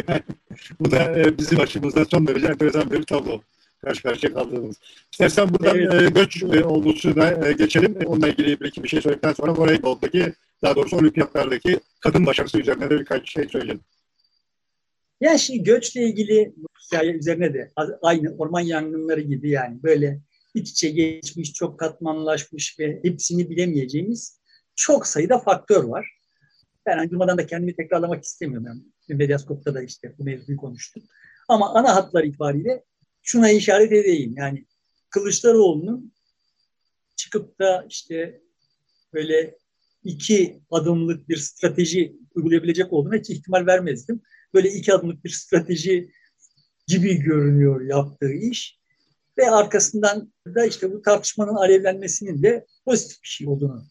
Bu da bizim açımızda son derece enteresan bir tablo karşı karşıya kaldığımız. İstersen buradan evet. göç olgusuna geçelim. Onunla ilgili bir iki bir şey söyledikten sonra voleyboldaki daha doğrusu olimpiyatlardaki kadın başarısı üzerine de birkaç şey söyleyelim. Yani şimdi göçle ilgili hikaye üzerine de aynı orman yangınları gibi yani böyle iç içe geçmiş, çok katmanlaşmış ve hepsini bilemeyeceğimiz çok sayıda faktör var. Ben durmadan da kendimi tekrarlamak istemiyorum. Yani Medyaskop'ta da işte bu mevzuyu konuştuk. Ama ana hatlar itibariyle şuna işaret edeyim. Yani Kılıçdaroğlu'nun çıkıp da işte böyle iki adımlık bir strateji uygulayabilecek olduğuna hiç ihtimal vermezdim. Böyle iki adımlık bir strateji gibi görünüyor yaptığı iş. Ve arkasından da işte bu tartışmanın alevlenmesinin de pozitif bir şey olduğunu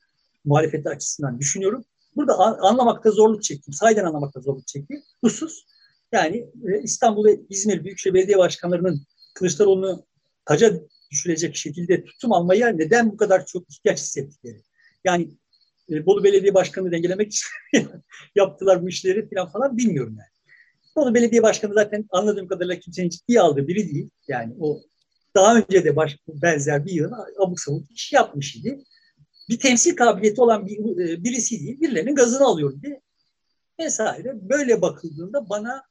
muhalefet açısından düşünüyorum. Burada anlamakta zorluk çektim. Sahiden anlamakta zorluk çektim. Husus yani e, İstanbul ve İzmir Büyükşehir Belediye Başkanlarının Kılıçdaroğlu'nu taca düşürecek şekilde tutum almaya neden bu kadar çok ihtiyaç hissettikleri. Yani e, Bolu Belediye Başkanı dengelemek için yaptılar bu işleri falan falan bilmiyorum yani. Bolu Belediye Başkanı zaten anladığım kadarıyla kimsenin ciddiye aldığı biri değil. Yani o daha önce de baş, benzer bir yıl abuk sabuk iş yapmış idi. Bir temsil kabiliyeti olan bir, e, birisi değil. Birilerinin gazını alıyor diye vesaire. Böyle bakıldığında bana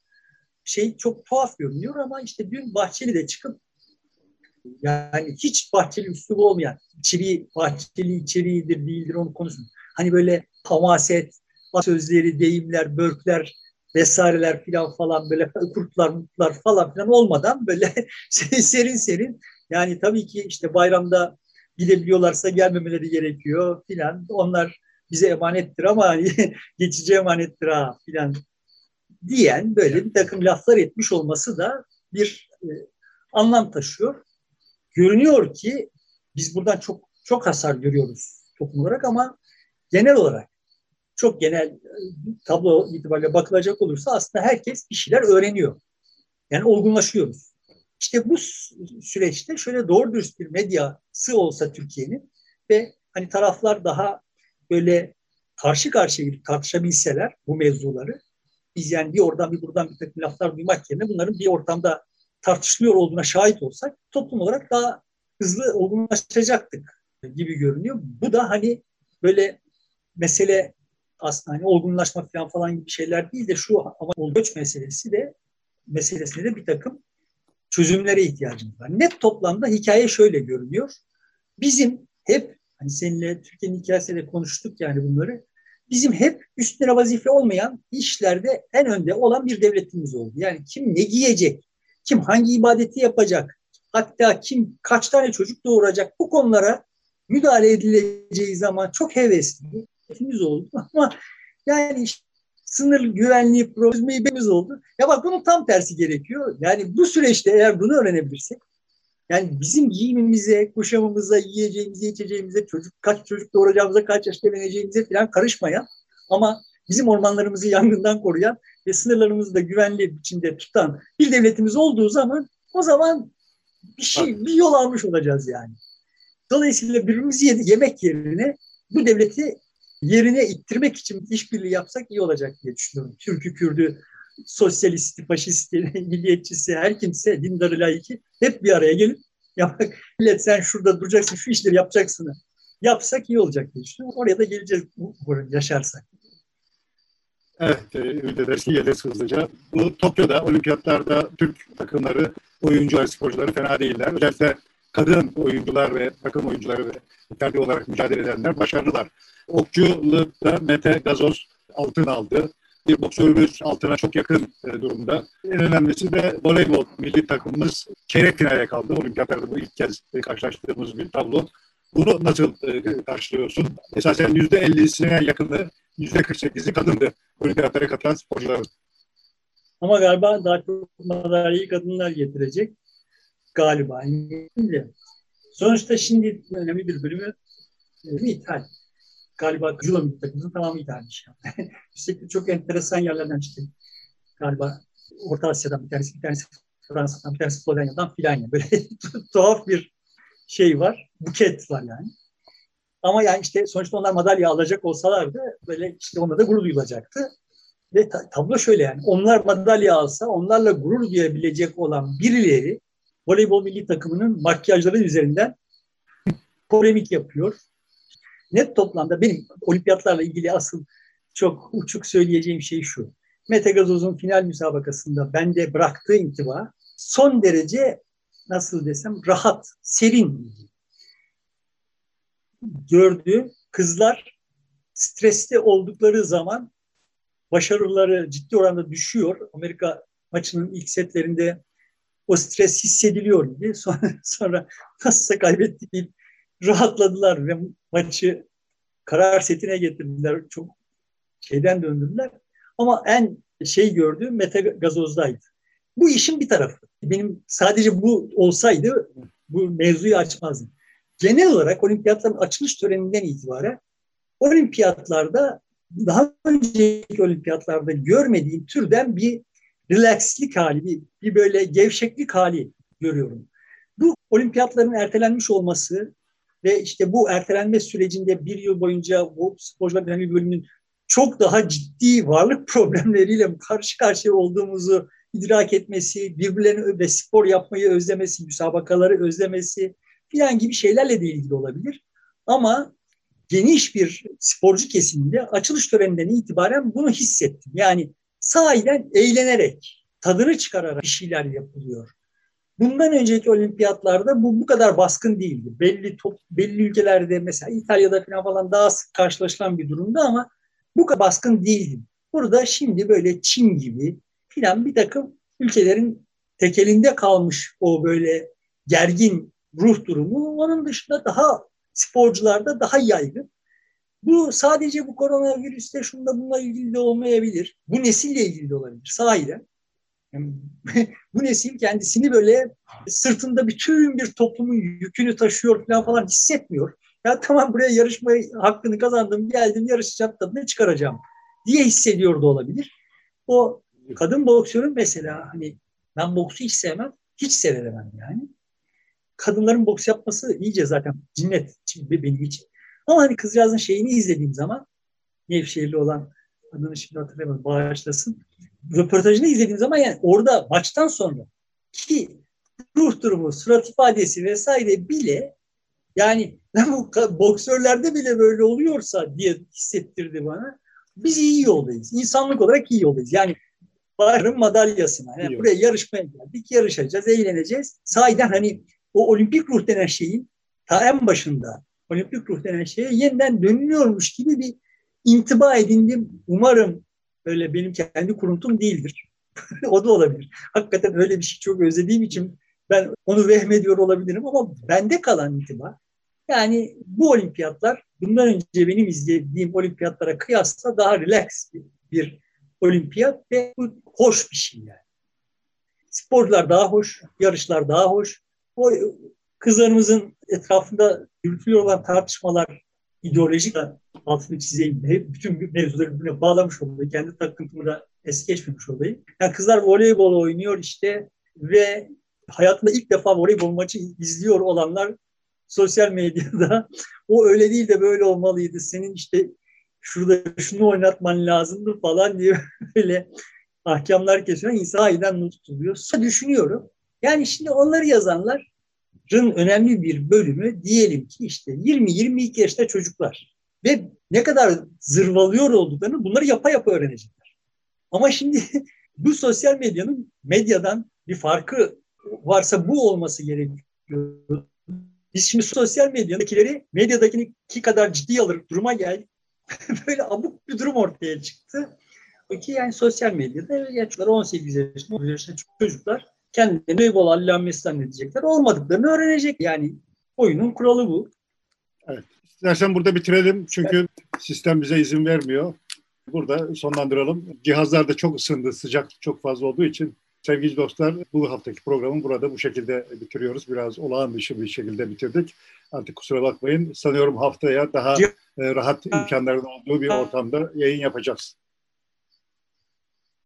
şey çok tuhaf görünüyor ama işte dün Bahçeli de çıkıp yani hiç Bahçeli üslubu olmayan içeriği, Bahçeli içeriğidir değildir onu konuşun. Hani böyle hamaset, sözleri, deyimler, börkler vesaireler filan falan böyle kurtlar mutlar falan filan olmadan böyle serin serin yani tabii ki işte bayramda gidebiliyorlarsa gelmemeleri gerekiyor filan. Onlar bize emanettir ama geçici emanettir ha filan diyen böyle bir takım laflar etmiş olması da bir e, anlam taşıyor. Görünüyor ki biz buradan çok çok hasar görüyoruz toplum olarak ama genel olarak çok genel e, tablo itibariyle bakılacak olursa aslında herkes bir şeyler öğreniyor. Yani olgunlaşıyoruz. İşte bu süreçte şöyle doğru dürüst bir medyası olsa Türkiye'nin ve hani taraflar daha böyle karşı karşıya tartışabilseler bu mevzuları biz yani bir oradan bir buradan bir takım laflar duymak yerine bunların bir ortamda tartışılıyor olduğuna şahit olsak toplum olarak daha hızlı olgunlaşacaktık gibi görünüyor. Bu da hani böyle mesele aslında hani olgunlaşma falan falan gibi şeyler değil de şu ama göç meselesi de meselesinde de bir takım çözümlere ihtiyacımız var. Net toplamda hikaye şöyle görünüyor. Bizim hep hani seninle Türkiye'nin hikayesiyle konuştuk yani bunları. Bizim hep üstüne vazife olmayan işlerde en önde olan bir devletimiz oldu. Yani kim ne giyecek, kim hangi ibadeti yapacak, hatta kim kaç tane çocuk doğuracak bu konulara müdahale edileceği zaman çok hevesli devletimiz oldu ama yani sınır güvenliği problemi oldu. Ya bak bunun tam tersi gerekiyor. Yani bu süreçte eğer bunu öğrenebilirsek yani bizim giyimimize, kuşamımıza, yiyeceğimize, içeceğimize, çocuk kaç çocuk doğuracağımıza, kaç yaşta evleneceğimize falan karışmayan ama bizim ormanlarımızı yangından koruyan ve sınırlarımızı da güvenli biçimde tutan bir devletimiz olduğu zaman o zaman bir şey, bir yol almış olacağız yani. Dolayısıyla birbirimizi yemek yerine bu devleti yerine ittirmek için işbirliği yapsak iyi olacak diye düşünüyorum. Türk'ü, Kürd'ü, sosyalisti, faşisti, milliyetçisi, her kimse, dindarı, layıki hep bir araya gelip ya bak millet sen şurada duracaksın, şu işleri yapacaksın. Yapsak iyi olacak diye düşünüyorum. Oraya da geleceğiz yaşarsak. Evet, ülkede geliriz hızlıca. Bu Tokyo'da, olimpiyatlarda Türk takımları, oyuncular, sporcuları fena değiller. Özellikle kadın oyuncular ve takım oyuncuları ve terbi olarak mücadele edenler başarılılar. Okçulukta Mete Gazoz altın aldı. Bir boksörümüz altına çok yakın e, durumda. En önemlisi de voleybol milli takımımız çeyrek finale kaldı. Olimpiyatlarda bu ilk kez karşılaştığımız bir tablo. Bunu nasıl e, karşılıyorsun? Esasen yüzde ellisine yakını, yüzde 48'i kadındı olimpiyatlara katılan sporcuların. Ama galiba daha çok madalyayı kadınlar getirecek. Galiba. Sonuçta şimdi önemli bir bölümü e, ithal galiba Julo takımının tamamı ithal yani. Üstelik çok enteresan yerlerden çıktı. Galiba Orta Asya'dan bir tanesi, bir tanesi Fransa'dan, bir tanesi Polonya'dan filan yani. Böyle tuhaf bir şey var. Buket var yani. Ama yani işte sonuçta onlar madalya alacak olsalardı böyle işte ona da gurur duyulacaktı. Ve tablo şöyle yani onlar madalya alsa onlarla gurur duyabilecek olan birileri voleybol milli takımının makyajları üzerinden polemik yapıyor net toplamda benim olimpiyatlarla ilgili asıl çok uçuk söyleyeceğim şey şu. Mete Gazoz'un final müsabakasında bende bıraktığı intiba son derece nasıl desem rahat, serin gördüğüm kızlar streste oldukları zaman başarıları ciddi oranda düşüyor. Amerika maçının ilk setlerinde o stres hissediliyor gibi. Sonra, sonra nasılsa kaybettik deyip rahatladılar ve maçı karar setine getirdiler. Çok şeyden döndürdüler. Ama en şey gördüğüm Mete Gazoz'daydı. Bu işin bir tarafı. Benim sadece bu olsaydı bu mevzuyu açmazdım. Genel olarak olimpiyatların açılış töreninden itibaren olimpiyatlarda daha önceki olimpiyatlarda görmediğim türden bir relaxlik hali, bir, bir böyle gevşeklik hali görüyorum. Bu olimpiyatların ertelenmiş olması ve işte bu ertelenme sürecinde bir yıl boyunca bu sporcular önemli bölümünün çok daha ciddi varlık problemleriyle karşı karşıya olduğumuzu idrak etmesi, birbirlerini ve spor yapmayı özlemesi, müsabakaları özlemesi filan gibi şeylerle de ilgili olabilir. Ama geniş bir sporcu kesiminde açılış töreninden itibaren bunu hissettim. Yani sahiden eğlenerek, tadını çıkararak bir şeyler yapılıyor. Bundan önceki olimpiyatlarda bu bu kadar baskın değildi. Belli top, belli ülkelerde mesela İtalya'da falan falan daha sık karşılaşılan bir durumda ama bu kadar baskın değildi. Burada şimdi böyle Çin gibi filan bir takım ülkelerin tekelinde kalmış o böyle gergin ruh durumu onun dışında daha sporcularda daha yaygın. Bu sadece bu koronavirüste şunda bununla ilgili de olmayabilir. Bu nesille ilgili de olabilir sahiden. Bu nesil kendisini böyle sırtında bütün bir toplumun yükünü taşıyor falan falan hissetmiyor. Ya tamam buraya yarışma hakkını kazandım, geldim yarışacağım tadını çıkaracağım diye hissediyor da olabilir. O kadın boksörün mesela hani ben boksu hiç sevmem, hiç seyredemem yani. Kadınların boks yapması iyice zaten cinnet benim için. Ama hani kızcağızın şeyini izlediğim zaman Nevşehirli olan adını şimdi hatırlamıyorum bağışlasın. Röportajını izlediğim zaman yani orada maçtan sonra ki ruh durumu, surat ifadesi vesaire bile yani bu boksörlerde bile böyle oluyorsa diye hissettirdi bana. Biz iyi yoldayız. İnsanlık olarak iyi yoldayız. Yani Bahar'ın madalyasına. Yani buraya yarışmaya geldik. Yarışacağız, eğleneceğiz. Sahiden hani o olimpik ruh denen şeyin ta en başında olimpik ruh denen şeye yeniden dönülüyormuş gibi bir intiba edindim. Umarım öyle benim kendi kuruntum değildir. o da olabilir. Hakikaten öyle bir şey çok özlediğim için ben onu vehmediyor olabilirim ama bende kalan intiba yani bu olimpiyatlar bundan önce benim izlediğim olimpiyatlara kıyasla daha relax bir, bir olimpiyat ve bu hoş bir şey yani. Sporcular daha hoş, yarışlar daha hoş. O kızlarımızın etrafında yürütülüyor olan tartışmalar ideolojik altını çizeyim. Hep bütün mevzuları birbirine bağlamış olayım. Kendi takıntımı da es geçmemiş olayım. Yani kızlar voleybol oynuyor işte ve hayatında ilk defa voleybol maçı izliyor olanlar sosyal medyada o öyle değil de böyle olmalıydı. Senin işte şurada şunu oynatman lazımdı falan diye böyle ahkamlar kesiyor. İnsan aydan not tutuluyor. Düşünüyorum. Yani şimdi onları yazanlar önemli bir bölümü diyelim ki işte 20-22 yaşta çocuklar ve ne kadar zırvalıyor olduklarını bunları yapa yapa öğrenecekler. Ama şimdi bu sosyal medyanın medyadan bir farkı varsa bu olması gerekiyor. Biz şimdi sosyal medyadakileri medyadakini ki kadar ciddi alır duruma geldik. Böyle abuk bir durum ortaya çıktı. Ki yani sosyal medyada yaşlar 18 yaşında, 19 yaşında çocuklar kendilerini voleybol allamesi zannedecekler. Olmadıklarını öğrenecek. Yani oyunun kuralı bu. Evet. İstersen burada bitirelim. Çünkü evet. sistem bize izin vermiyor. Burada sonlandıralım. Cihazlar da çok ısındı. Sıcak çok fazla olduğu için. Sevgili dostlar bu haftaki programı burada bu şekilde bitiriyoruz. Biraz olağan dışı bir şekilde bitirdik. Artık kusura bakmayın. Sanıyorum haftaya daha e, rahat imkanların olduğu bir ortamda yayın yapacağız.